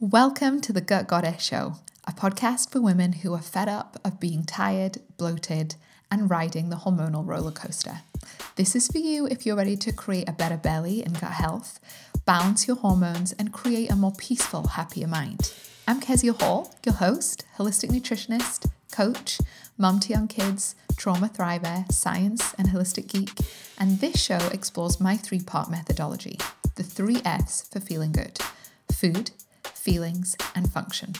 Welcome to the Gut Goddess Show, a podcast for women who are fed up of being tired, bloated, and riding the hormonal roller coaster. This is for you if you're ready to create a better belly and gut health, balance your hormones, and create a more peaceful, happier mind. I'm Kezia Hall, your host, holistic nutritionist, coach, mum to young kids, trauma thriver, science, and holistic geek, and this show explores my three part methodology the three F's for feeling good food, feelings, and function.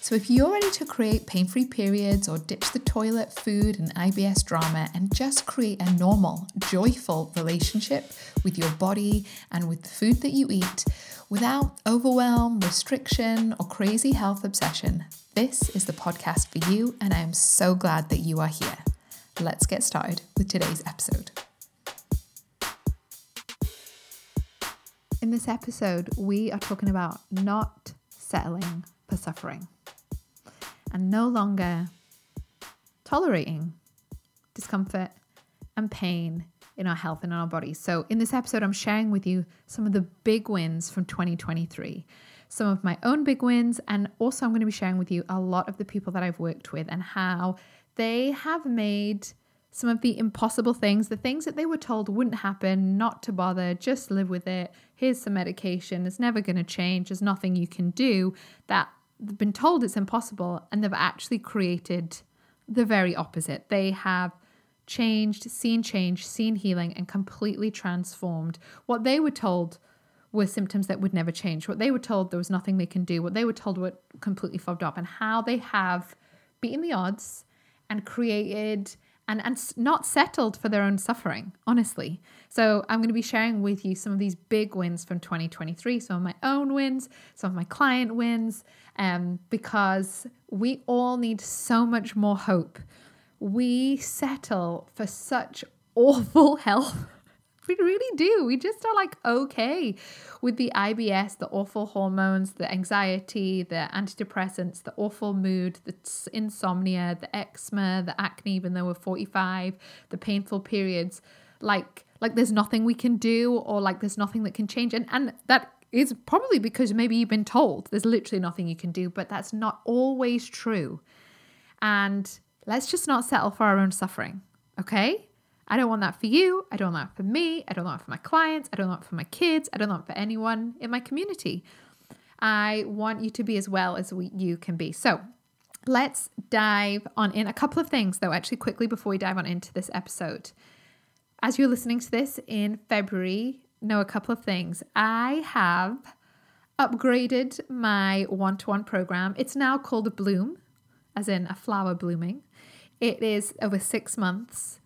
So, if you're ready to create pain free periods or ditch the toilet, food, and IBS drama and just create a normal, joyful relationship with your body and with the food that you eat without overwhelm, restriction, or crazy health obsession, this is the podcast for you, and I am so glad that you are here. Let's get started with today's episode. In this episode, we are talking about not settling for suffering and no longer tolerating discomfort and pain in our health and in our bodies. So, in this episode, I'm sharing with you some of the big wins from 2023, some of my own big wins, and also I'm going to be sharing with you a lot of the people that I've worked with and how they have made some of the impossible things, the things that they were told wouldn't happen, not to bother, just live with it. Here's some medication, it's never going to change, there's nothing you can do, that they've been told it's impossible, and they've actually created the very opposite. They have changed, seen change, seen healing, and completely transformed what they were told were symptoms that would never change. What they were told there was nothing they can do, what they were told were completely fobbed up, and how they have beaten the odds and created and, and not settled for their own suffering, honestly. So, I'm going to be sharing with you some of these big wins from 2023, some of my own wins, some of my client wins, um, because we all need so much more hope. We settle for such awful health we really do. We just are like okay with the IBS, the awful hormones, the anxiety, the antidepressants, the awful mood, the insomnia, the eczema, the acne, even though we're 45, the painful periods. Like, like there's nothing we can do, or like there's nothing that can change. And and that is probably because maybe you've been told there's literally nothing you can do, but that's not always true. And let's just not settle for our own suffering, okay? I don't want that for you. I don't want that for me. I don't want that for my clients. I don't want that for my kids. I don't want that for anyone in my community. I want you to be as well as we, you can be. So let's dive on in a couple of things, though, actually, quickly before we dive on into this episode. As you're listening to this in February, know a couple of things. I have upgraded my one to one program. It's now called Bloom, as in a flower blooming. It is over six months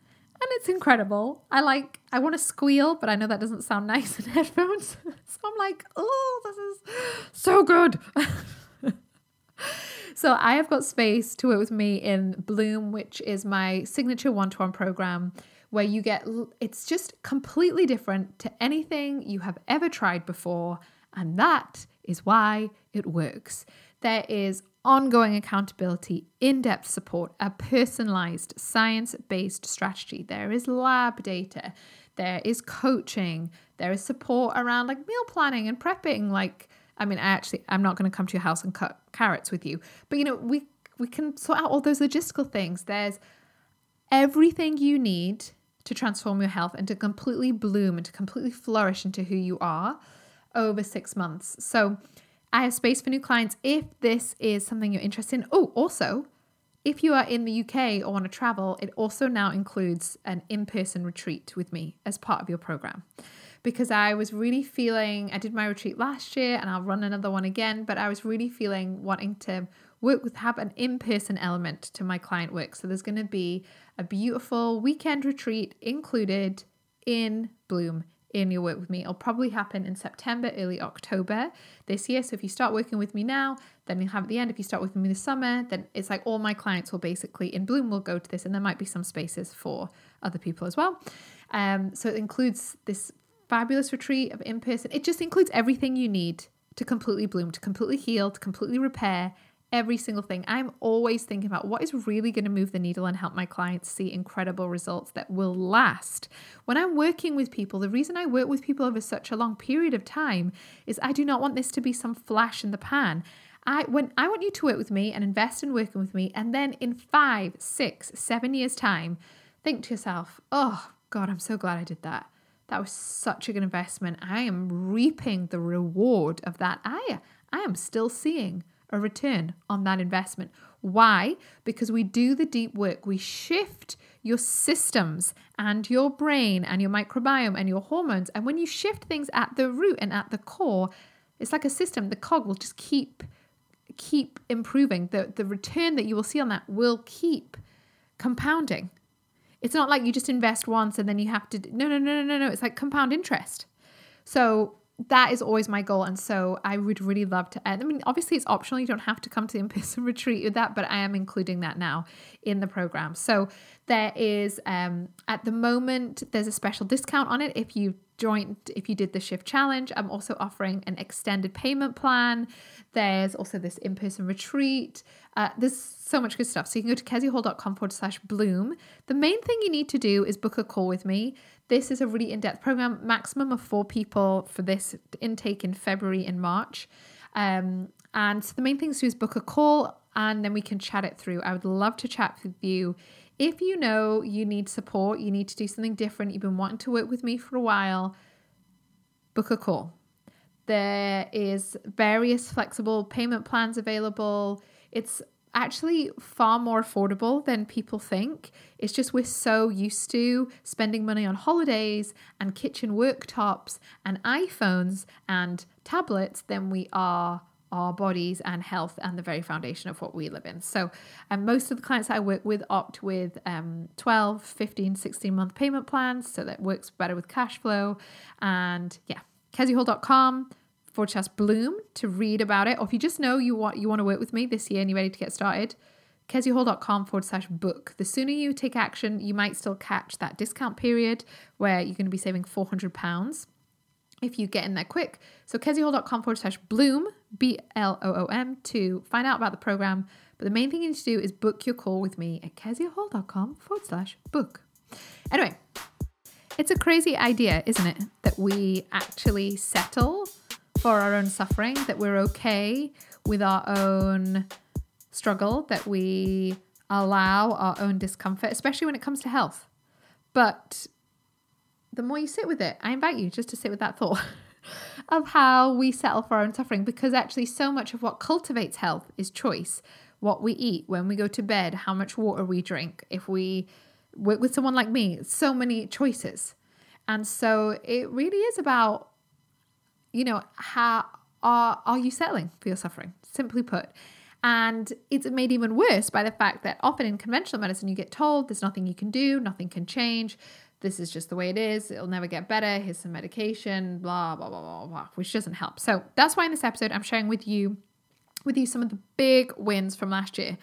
and it's incredible. I like I want to squeal, but I know that doesn't sound nice in headphones. so I'm like, oh, this is so good. so I have got space to work with me in Bloom, which is my signature one-to-one program where you get it's just completely different to anything you have ever tried before, and that is why it works. There is ongoing accountability, in depth support, a personalized, science based strategy. There is lab data, there is coaching, there is support around like meal planning and prepping. Like, I mean, I actually, I'm not going to come to your house and cut carrots with you, but you know, we we can sort out all those logistical things. There's everything you need to transform your health and to completely bloom and to completely flourish into who you are over six months. So, I have space for new clients if this is something you're interested in. Oh, also, if you are in the UK or want to travel, it also now includes an in person retreat with me as part of your program. Because I was really feeling, I did my retreat last year and I'll run another one again, but I was really feeling wanting to work with, have an in person element to my client work. So there's going to be a beautiful weekend retreat included in Bloom in your work with me. It'll probably happen in September, early October this year. So if you start working with me now, then you'll have at the end. If you start with me this summer, then it's like all my clients will basically in Bloom will go to this, and there might be some spaces for other people as well. Um, so it includes this fabulous retreat of in person. It just includes everything you need to completely bloom, to completely heal, to completely repair every single thing. I'm always thinking about what is really going to move the needle and help my clients see incredible results that will last. When I'm working with people, the reason I work with people over such a long period of time is I do not want this to be some flash in the pan. I when I want you to work with me and invest in working with me, and then in five, six, seven years' time, think to yourself, oh God, I'm so glad I did that. That was such a good investment. I am reaping the reward of that. I I am still seeing a return on that investment. Why? Because we do the deep work. We shift your systems and your brain and your microbiome and your hormones. And when you shift things at the root and at the core, it's like a system. The cog will just keep keep improving. The the return that you will see on that will keep compounding. It's not like you just invest once and then you have to no no no no no no. It's like compound interest. So that is always my goal. And so I would really love to. I mean, obviously it's optional. You don't have to come to the in-person retreat with that, but I am including that now in the program. So there is um at the moment there's a special discount on it if you joined if you did the shift challenge. I'm also offering an extended payment plan. There's also this in-person retreat. Uh, there's so much good stuff. So you can go to keziahall.com forward slash bloom. The main thing you need to do is book a call with me. This is a really in depth program, maximum of four people for this intake in February and March. Um, and so the main thing is to is book a call and then we can chat it through. I would love to chat with you. If you know you need support, you need to do something different, you've been wanting to work with me for a while, book a call. There is various flexible payment plans available. It's actually far more affordable than people think. It's just we're so used to spending money on holidays and kitchen worktops and iPhones and tablets than we are our bodies and health and the very foundation of what we live in. So, um, most of the clients I work with opt with um, 12, 15, 16 month payment plans. So that works better with cash flow. And yeah, keziahall.com slash bloom to read about it. Or if you just know you want you want to work with me this year and you're ready to get started, keziahall.com forward slash book. The sooner you take action, you might still catch that discount period where you're going to be saving £400 if you get in there quick. So keziahall.com forward slash bloom, B L O O M, to find out about the program. But the main thing you need to do is book your call with me at keziahall.com forward slash book. Anyway, it's a crazy idea, isn't it? That we actually settle for our own suffering, that we're okay with our own struggle, that we allow our own discomfort, especially when it comes to health. But the more you sit with it, I invite you just to sit with that thought of how we settle for our own suffering because actually, so much of what cultivates health is choice. What we eat, when we go to bed, how much water we drink. If we, work with someone like me, so many choices. And so it really is about you know, how are are you settling for your suffering? Simply put. And it's made even worse by the fact that often in conventional medicine, you get told there's nothing you can do, nothing can change. This is just the way it is. It'll never get better. Here's some medication, blah, blah, blah, blah, blah, which doesn't help. So that's why in this episode, I'm sharing with you with you some of the big wins from last year.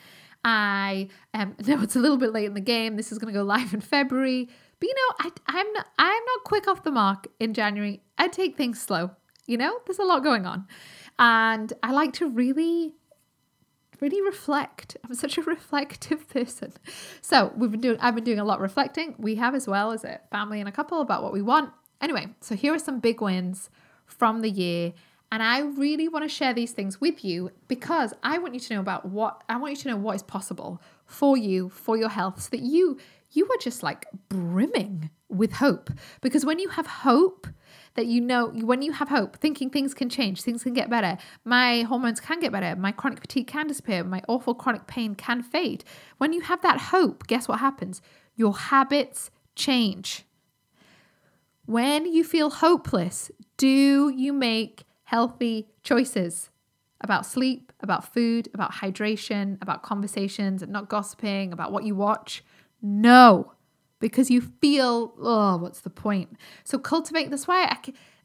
I um, know it's a little bit late in the game. This is going to go live in February, but you know, I, I'm not, I'm not quick off the mark in January. I take things slow. You know, there's a lot going on. And I like to really really reflect. I'm such a reflective person. So we've been doing I've been doing a lot reflecting. We have as well as a family and a couple about what we want. Anyway, so here are some big wins from the year. And I really want to share these things with you because I want you to know about what I want you to know what is possible for you, for your health, so that you you are just like brimming with hope. Because when you have hope, that you know when you have hope, thinking things can change, things can get better, my hormones can get better, my chronic fatigue can disappear, my awful chronic pain can fade. When you have that hope, guess what happens? Your habits change. When you feel hopeless, do you make healthy choices about sleep, about food, about hydration, about conversations, and not gossiping, about what you watch? No because you feel, oh, what's the point? So cultivate this way. I,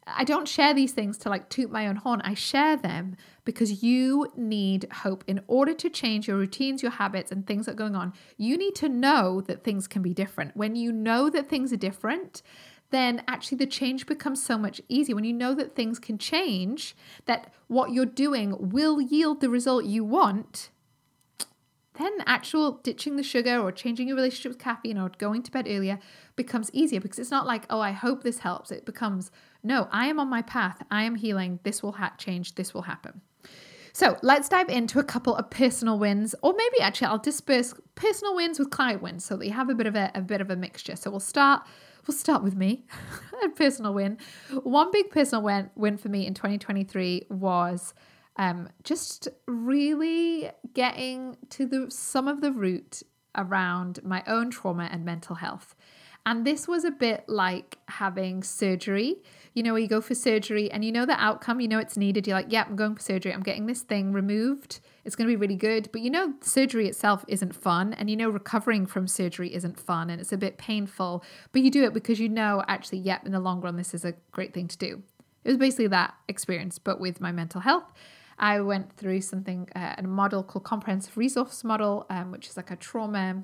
I don't share these things to like toot my own horn. I share them because you need hope. In order to change your routines, your habits, and things that are going on, you need to know that things can be different. When you know that things are different, then actually the change becomes so much easier. When you know that things can change, that what you're doing will yield the result you want, then actual ditching the sugar or changing your relationship with caffeine or going to bed earlier becomes easier because it's not like, oh, I hope this helps. It becomes, no, I am on my path. I am healing. This will ha- change. This will happen. So let's dive into a couple of personal wins, or maybe actually I'll disperse personal wins with client wins so that you have a bit of a, a bit of a mixture. So we'll start we'll start with me. a personal win. One big personal win win for me in 2023 was um, just really getting to the some of the root around my own trauma and mental health. And this was a bit like having surgery. You know, you go for surgery and you know the outcome, you know it's needed. You're like, yeah, I'm going for surgery. I'm getting this thing removed. It's going to be really good. But you know, surgery itself isn't fun. And you know, recovering from surgery isn't fun and it's a bit painful. But you do it because you know, actually, yep, in the long run, this is a great thing to do. It was basically that experience, but with my mental health. I went through something, uh, a model called Comprehensive Resource Model, um, which is like a trauma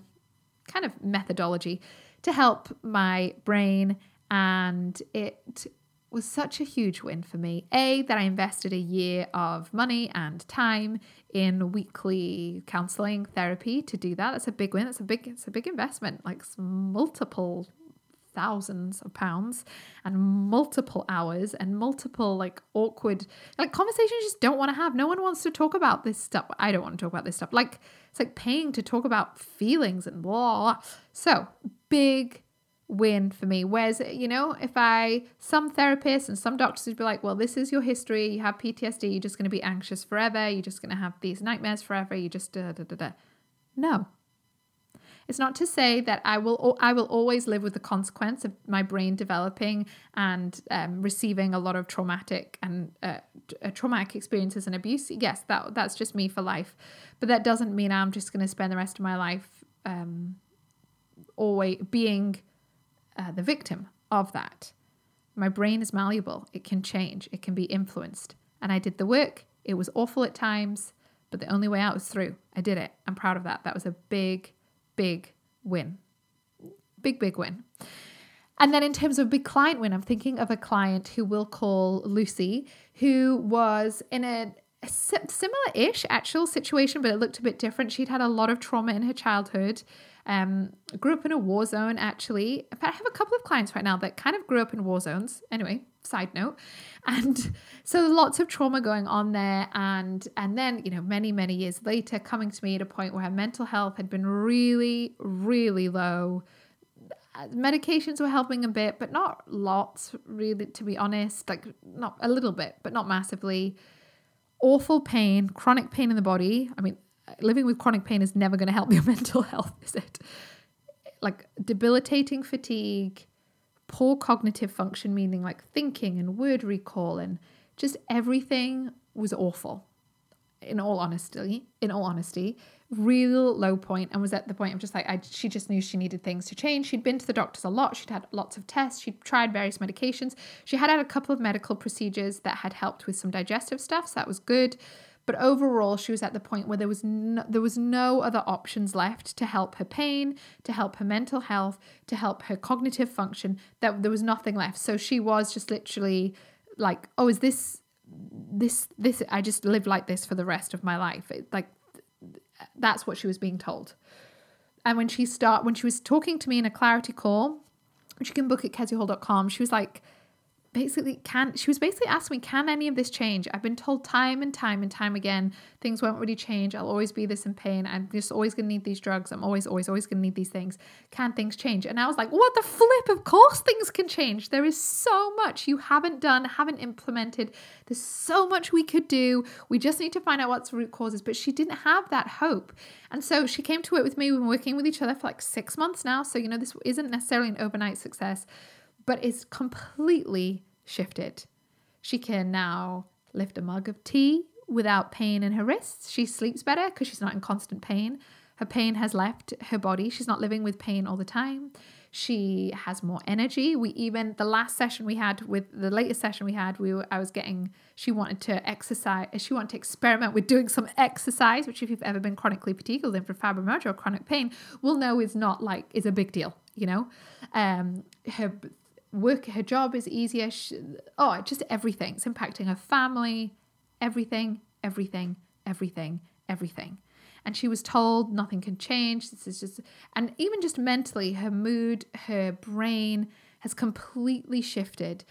kind of methodology to help my brain. And it was such a huge win for me. A, that I invested a year of money and time in weekly counseling therapy to do that. That's a big win. That's a big, it's a big investment, like multiple thousands of pounds and multiple hours and multiple like awkward like conversations you just don't want to have no one wants to talk about this stuff i don't want to talk about this stuff like it's like paying to talk about feelings and blah, so big win for me. Whereas, you know, if I, some therapists and some doctors would be like, well, this is your history. You have PTSD. You're just going to be anxious forever. You're just going to have these nightmares forever. You just, da, da, da, da. No. It's not to say that I will I will always live with the consequence of my brain developing and um, receiving a lot of traumatic and uh, traumatic experiences and abuse. Yes, that that's just me for life, but that doesn't mean I'm just going to spend the rest of my life um, always being uh, the victim of that. My brain is malleable, it can change, it can be influenced. And I did the work. It was awful at times, but the only way out was through. I did it. I'm proud of that. That was a big, big win. Big, big win. And then in terms of big client win, I'm thinking of a client who we'll call Lucy, who was in a similar ish actual situation, but it looked a bit different. She'd had a lot of trauma in her childhood. Um, grew up in a war zone actually. I have a couple of clients right now that kind of grew up in war zones. Anyway, side note. And so lots of trauma going on there. And and then, you know, many, many years later, coming to me at a point where her mental health had been really, really low. Uh, medications were helping a bit, but not lots, really, to be honest. Like not a little bit, but not massively. Awful pain, chronic pain in the body. I mean, living with chronic pain is never going to help your mental health, is it? Like debilitating fatigue, poor cognitive function, meaning like thinking and word recall, and just everything was awful. In all honesty, in all honesty, real low point, and was at the point of just like I, she just knew she needed things to change. She'd been to the doctors a lot. She'd had lots of tests. She'd tried various medications. She had had a couple of medical procedures that had helped with some digestive stuff, so that was good. But overall, she was at the point where there was no, there was no other options left to help her pain, to help her mental health, to help her cognitive function. That there was nothing left. So she was just literally like, "Oh, is this this this? I just live like this for the rest of my life." It, like that's what she was being told. And when she start when she was talking to me in a clarity call, which you can book at keziahall.com, she was like, basically can she was basically asking me can any of this change? I've been told time and time and time again things won't really change. I'll always be this in pain. I'm just always going to need these drugs. I'm always always always going to need these things. Can things change? And i was like what the flip? Of course things can change. There is so much you haven't done haven't implemented. There's so much we could do. We just need to find out what's root causes. But she didn't have that hope. And so she came to work with me. We've been working with each other for like six months now. So you know this isn't necessarily an overnight success but it's completely shifted. She can now lift a mug of tea without pain in her wrists. She sleeps better because she's not in constant pain. Her pain has left her body. She's not living with pain all the time. She has more energy. We even the last session we had with the latest session we had, we were, I was getting she wanted to exercise. She wanted to experiment with doing some exercise, which if you've ever been chronically fatigued or fibromyalgia or chronic pain, will know is not like is a big deal. You know, um, her work, her job is easier. She, oh, just everything. It's impacting her family, everything, everything, everything, everything. and she was told nothing can change. This is just, and even just mentally, her mood, her brain has completely shifted.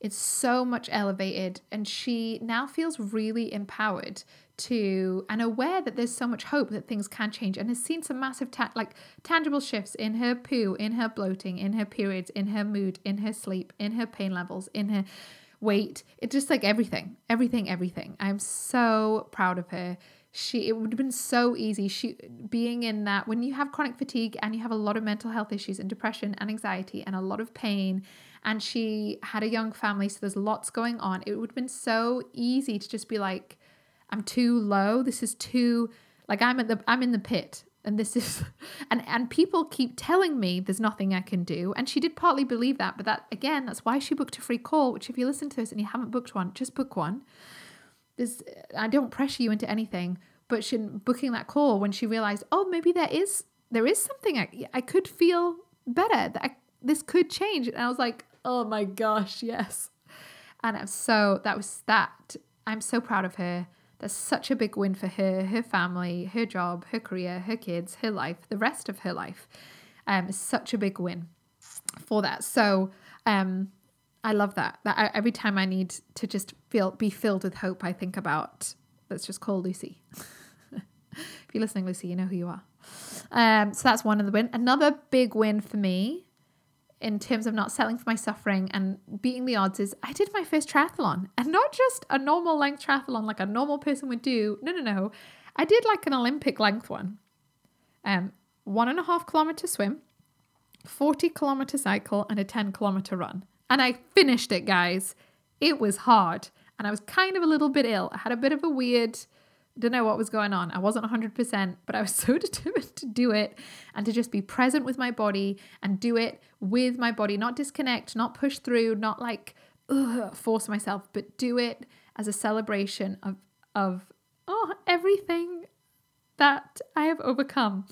It's so much elevated, and she now feels really empowered to and aware that there's so much hope that things can change and has seen some massive ta- like tangible shifts in her poo in her bloating in her periods in her mood in her sleep in her pain levels in her weight. It's just like everything everything everything. I'm so proud of her. She it would have been so easy. She being in that when you have chronic fatigue and you have a lot of mental health issues and depression and anxiety and a lot of pain and she had a young family so there's lots going on. It would have been so easy to just be like I'm too low. This is too like I'm at the I'm in the pit and this is and and people keep telling me there's nothing I can do. And she did partly believe that but that again that's why she booked a free call which if you listen to this and you haven't booked one just book one. There's I don't pressure you into anything but she booking that call when she realized oh maybe there is there is something I, I could feel better that I, this could change. And I was like oh my gosh yes and I'm so that was that I'm so proud of her that's such a big win for her, her family, her job, her career, her kids, her life, the rest of her life. Um, such a big win for that. So um, I love that. That I, every time I need to just feel be filled with hope, I think about let's just call Lucy. if you're listening, Lucy, you know who you are. Um, so that's one of the win. Another big win for me in terms of not settling for my suffering and beating the odds is I did my first triathlon and not just a normal length triathlon like a normal person would do. No, no, no. I did like an Olympic length one. Um, one and a half kilometer swim, 40 kilometer cycle, and a 10 kilometer run. And I finished it, guys. It was hard. And I was kind of a little bit ill. I had a bit of a weird didn't know what was going on. I wasn't 100%, but I was so determined to do it and to just be present with my body and do it with my body, not disconnect, not push through, not like ugh, force myself, but do it as a celebration of of oh, everything that I have overcome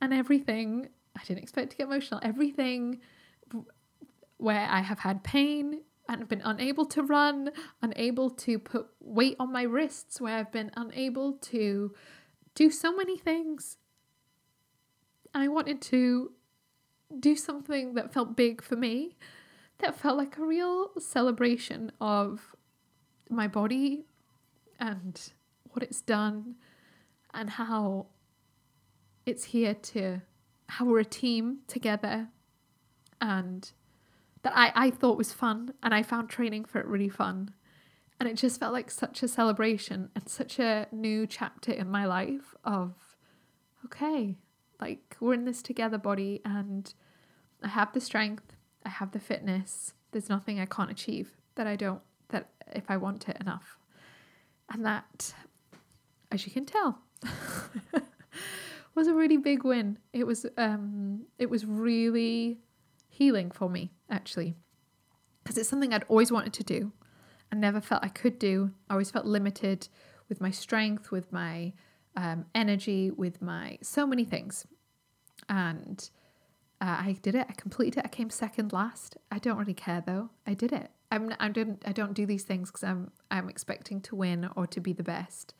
and everything I didn't expect to get emotional, everything where I have had pain, and been unable to run, unable to put weight on my wrists, where I've been unable to do so many things. I wanted to do something that felt big for me, that felt like a real celebration of my body and what it's done and how it's here to how we're a team together and that I, I thought was fun and I found training for it really fun. And it just felt like such a celebration and such a new chapter in my life of, okay, like we're in this together, body, and I have the strength, I have the fitness. There's nothing I can't achieve that I don't, that if I want it enough. And that, as you can tell, was a really big win. It was, um, it was really healing for me, actually, because it's something I'd always wanted to do. I never felt I could do. I always felt limited with my strength, with my um, energy, with my so many things. And uh, I did it. I completed it. I came second last. I don't really care though. I did it. I'm. I don't. I don't do these things because I'm. I'm expecting to win or to be the best.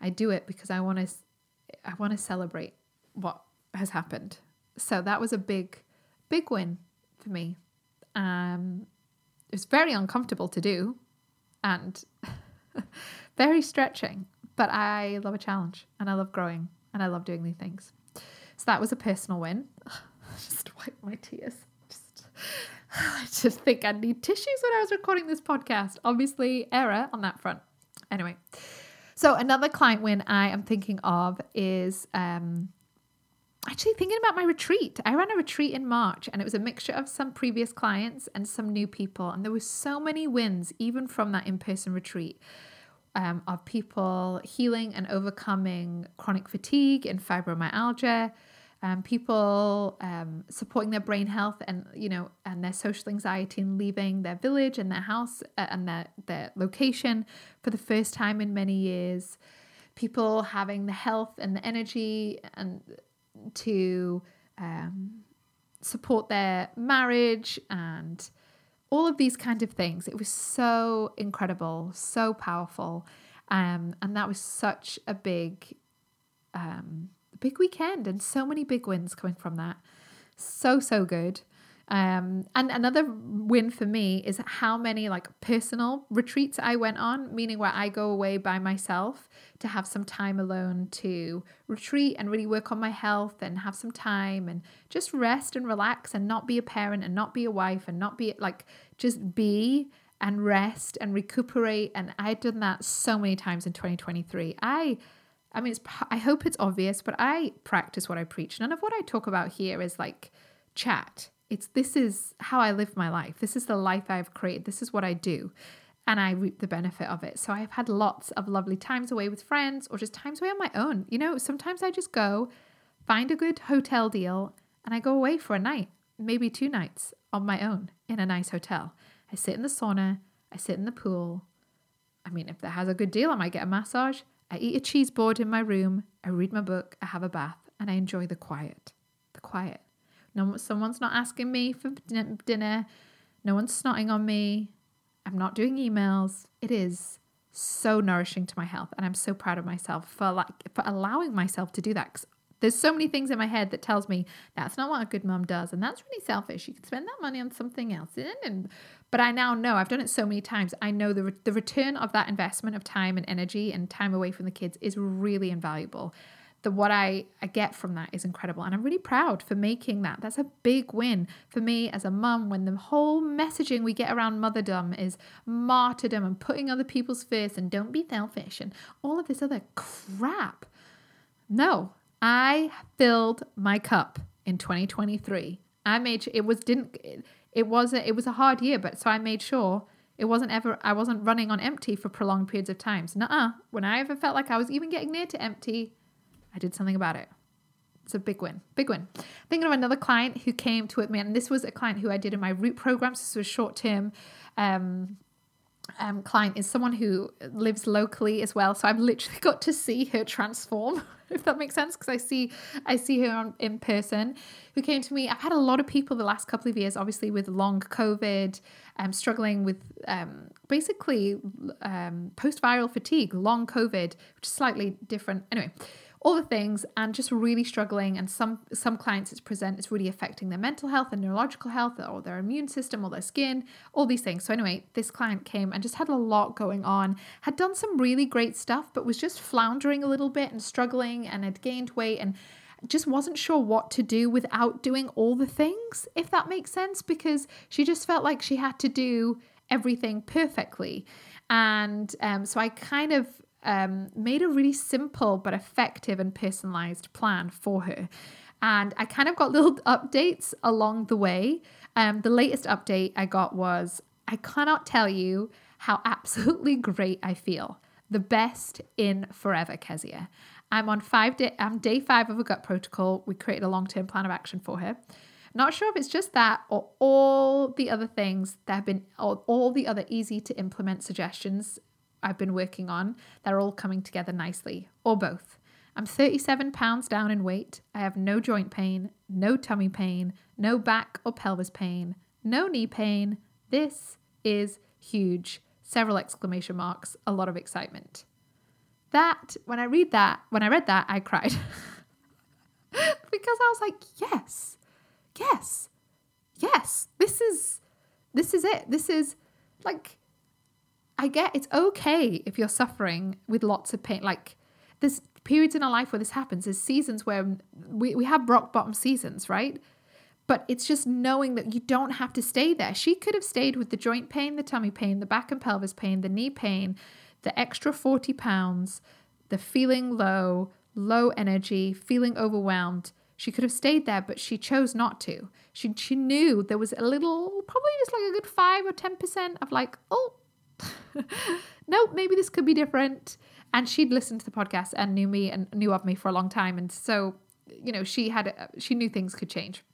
I do it because I want to. I want to celebrate what has happened. So that was a big big win for me. Um, it was very uncomfortable to do and very stretching, but I love a challenge and I love growing and I love doing new things. So that was a personal win. just wipe my tears. Just, I just think I need tissues when I was recording this podcast. Obviously, error on that front. Anyway, so another client win I am thinking of is um, actually thinking about my retreat. I ran a retreat in March and it was a mixture of some previous clients and some new people. And there were so many wins, even from that in person retreat, um, of people healing and overcoming chronic fatigue and fibromyalgia. Um, people um, supporting their brain health and you know and their social anxiety and leaving their village and their house uh, and their their location for the first time in many years people having the health and the energy and to um, support their marriage and all of these kind of things. It was so incredible, so powerful. Um, and that was such a big um, big weekend and so many big wins coming from that. So, so good. Um, and another win for me is how many like personal retreats I went on, meaning where I go away by myself to have some time alone to retreat and really work on my health and have some time and just rest and relax and not be a parent and not be a wife and not be like just be and rest and recuperate. And I've done that so many times in 2023. I I mean, it's, I hope it's obvious, but I practice what I preach. None of what I talk about here is like chat it's this is how I live my life. This is the life I've created. This is what I do. And I reap the benefit of it. So I've had lots of lovely times away with friends or just times away on my own. You know, sometimes I just go find a good hotel deal and I go away for a night, maybe two nights on my own in a nice hotel. I sit in the sauna, I sit in the pool. I mean, if there has a good deal, I might get a massage. I eat a cheese board in my room, I read my book, I have a bath, and I enjoy the quiet. The quiet. No, someone's not asking me for dinner. No one's snotting on me. I'm not doing emails. It is so nourishing to my health, and I'm so proud of myself for like for allowing myself to do that. Cause there's so many things in my head that tells me that's not what a good mom does, and that's really selfish. You can spend that money on something else. But I now know I've done it so many times. I know the the return of that investment of time and energy and time away from the kids is really invaluable the what I, I get from that is incredible. And I'm really proud for making that. That's a big win for me as a mum when the whole messaging we get around motherdom is martyrdom and putting other people's first and don't be selfish and all of this other crap. No, I filled my cup in 2023. I made it was didn't it, it was a, it was a hard year, but so I made sure it wasn't ever I wasn't running on empty for prolonged periods of times. Nuh-uh. When I ever felt like I was even getting near to empty, I did something about it. It's a big win. Big win. Thinking of another client who came to me, and this was a client who I did in my root programs. This was short term. Um, um, client is someone who lives locally as well, so I've literally got to see her transform, if that makes sense, because I see I see her on, in person. Who came to me? I've had a lot of people the last couple of years, obviously with long COVID, um, struggling with um, basically um, post viral fatigue, long COVID, which is slightly different. Anyway all the things and just really struggling and some some clients it's present it's really affecting their mental health and neurological health or their immune system or their skin all these things. So anyway this client came and just had a lot going on had done some really great stuff but was just floundering a little bit and struggling and had gained weight and just wasn't sure what to do without doing all the things if that makes sense because she just felt like she had to do everything perfectly. And um, so i kind of um, made a really simple but effective and personalized plan for her. And I kind of got little updates along the way. Um, the latest update I got was I cannot tell you how absolutely great I feel. The best in forever, Kezia. I'm on five day. I'm day five of a gut protocol. We created a long term plan of action for her. Not sure if it's just that or all the other things that have been, all the other easy to implement suggestions I've been working on, they're all coming together nicely, or both. I'm 37 pounds down in weight. I have no joint pain, no tummy pain, no back or pelvis pain, no knee pain. This is huge. Several exclamation marks, a lot of excitement. That, when I read that, when I read that, I cried. because I was like, yes, yes, yes, this is, this is it. This is like, I get it's okay if you're suffering with lots of pain. Like there's periods in our life where this happens. There's seasons where we, we have rock bottom seasons, right? But it's just knowing that you don't have to stay there. She could have stayed with the joint pain, the tummy pain, the back and pelvis pain, the knee pain, the extra 40 pounds, the feeling low, low energy, feeling overwhelmed. She could have stayed there, but she chose not to. She, she knew there was a little, probably just like a good five or 10% of like, oh, nope, maybe this could be different. And she'd listened to the podcast and knew me and knew of me for a long time. And so, you know, she had, she knew things could change.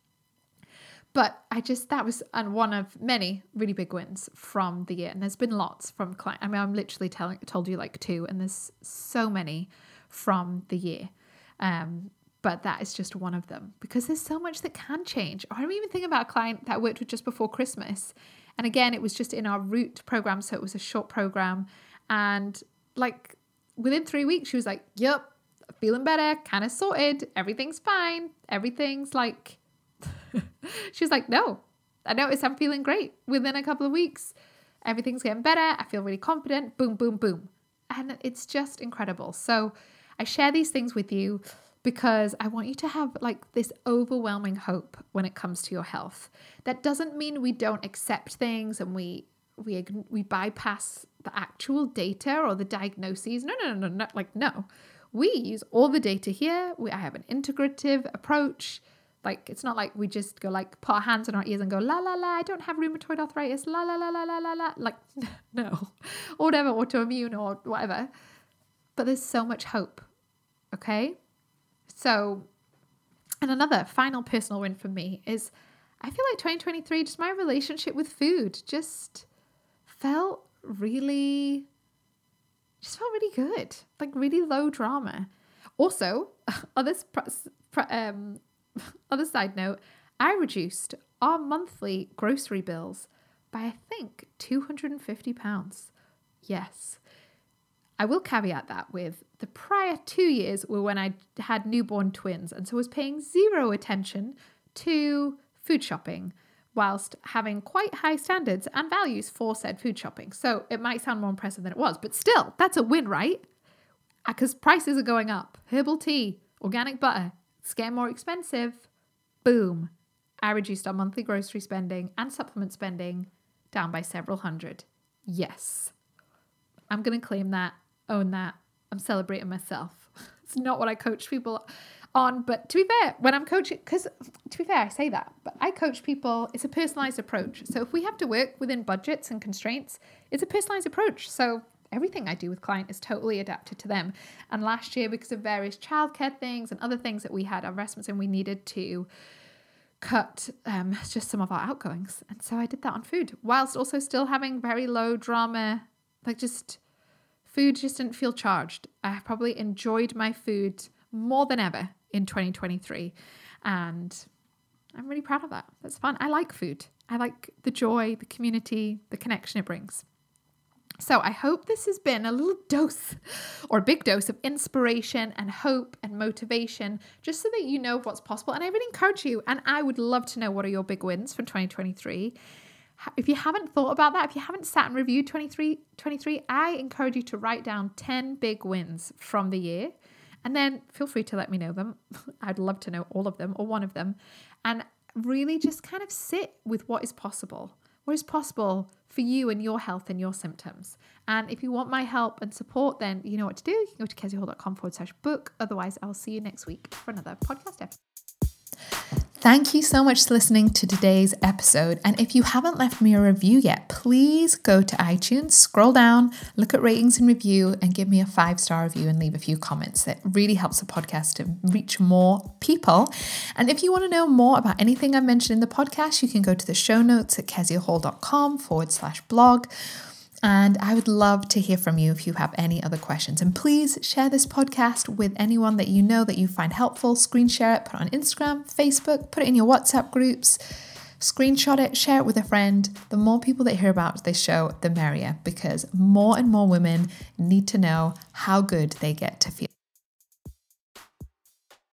But I just, that was and one of many really big wins from the year. And there's been lots from client. I mean, I'm literally telling, told you like two, and there's so many from the year. Um, but that is just one of them because there's so much that can change. I'm even thinking about a client that I worked with just before Christmas and again, it was just in our root program, so it was a short program. And like within three weeks, she was like, Yep, feeling better, kind of sorted, everything's fine, everything's like. She's like, no, I notice I'm feeling great within a couple of weeks. Everything's getting better. I feel really confident. Boom, boom, boom. And it's just incredible. So I share these things with you because I want you to have like this overwhelming hope when it comes to your health. That doesn't mean we don't accept things and we we we bypass the actual data or the diagnoses. No, no, no, no, no. Like no, we use all the data here. We I have an integrative approach. Like it's not like we just go like put our hands on our ears and go la la la. I don't have rheumatoid arthritis. La la la la la la la. Like no, or whatever autoimmune or whatever. But there's so much hope. Okay, so and another final personal win for me is I feel like 2023 just my relationship with food just felt really just felt really good like really low drama. Also other um other side note i reduced our monthly grocery bills by i think 250 pounds. Yes i will caveat that with the prior two years were when i had newborn twins and so was paying zero attention to food shopping whilst having quite high standards and values for said food shopping. So it might sound more impressive than it was, but still, that's a win, right? Because uh, prices are going up. Herbal tea, organic butter, it's getting more expensive. Boom. I reduced our monthly grocery spending and supplement spending down by several hundred. Yes. I'm going to claim that, own that. I'm celebrating myself. it's not what I coach people on. But to be fair, when I'm coaching, because to be fair, I say that, but I coach people, it's a personalized approach. So if we have to work within budgets and constraints, it's a personalized approach. So everything I do with client is totally adapted to them. And last year, because of various childcare things and other things that we had our investments in, we needed to cut um, just some of our outgoings. And so I did that on food, whilst also still having very low drama, like just food just didn't feel charged. I probably enjoyed my food more than ever in 2023. And I'm really proud of that. That's fun. I like food. I like the joy, the community, the connection it brings. So I hope this has been a little dose or a big dose of inspiration and hope and motivation, just so that you know what's possible. And I really encourage you, and I would love to know what are your big wins for 2023. If you haven't thought about that, if you haven't sat and reviewed 23, 23, I encourage you to write down 10 big wins from the year and then feel free to let me know them. I'd love to know all of them or one of them. And really just kind of sit with what is possible. What is possible for you and your health and your symptoms? And if you want my help and support, then you know what to do. You can go to keziahall.com forward slash book. Otherwise, I'll see you next week for another podcast episode. Thank you so much for listening to today's episode. And if you haven't left me a review yet, please go to iTunes, scroll down, look at ratings and review, and give me a five star review and leave a few comments. That really helps the podcast to reach more people. And if you want to know more about anything I mentioned in the podcast, you can go to the show notes at keziahall.com forward slash blog and I would love to hear from you if you have any other questions. And please share this podcast with anyone that you know that you find helpful. Screen share it, put it on Instagram, Facebook, put it in your WhatsApp groups, screenshot it, share it with a friend. The more people that hear about this show, the merrier, because more and more women need to know how good they get to feel.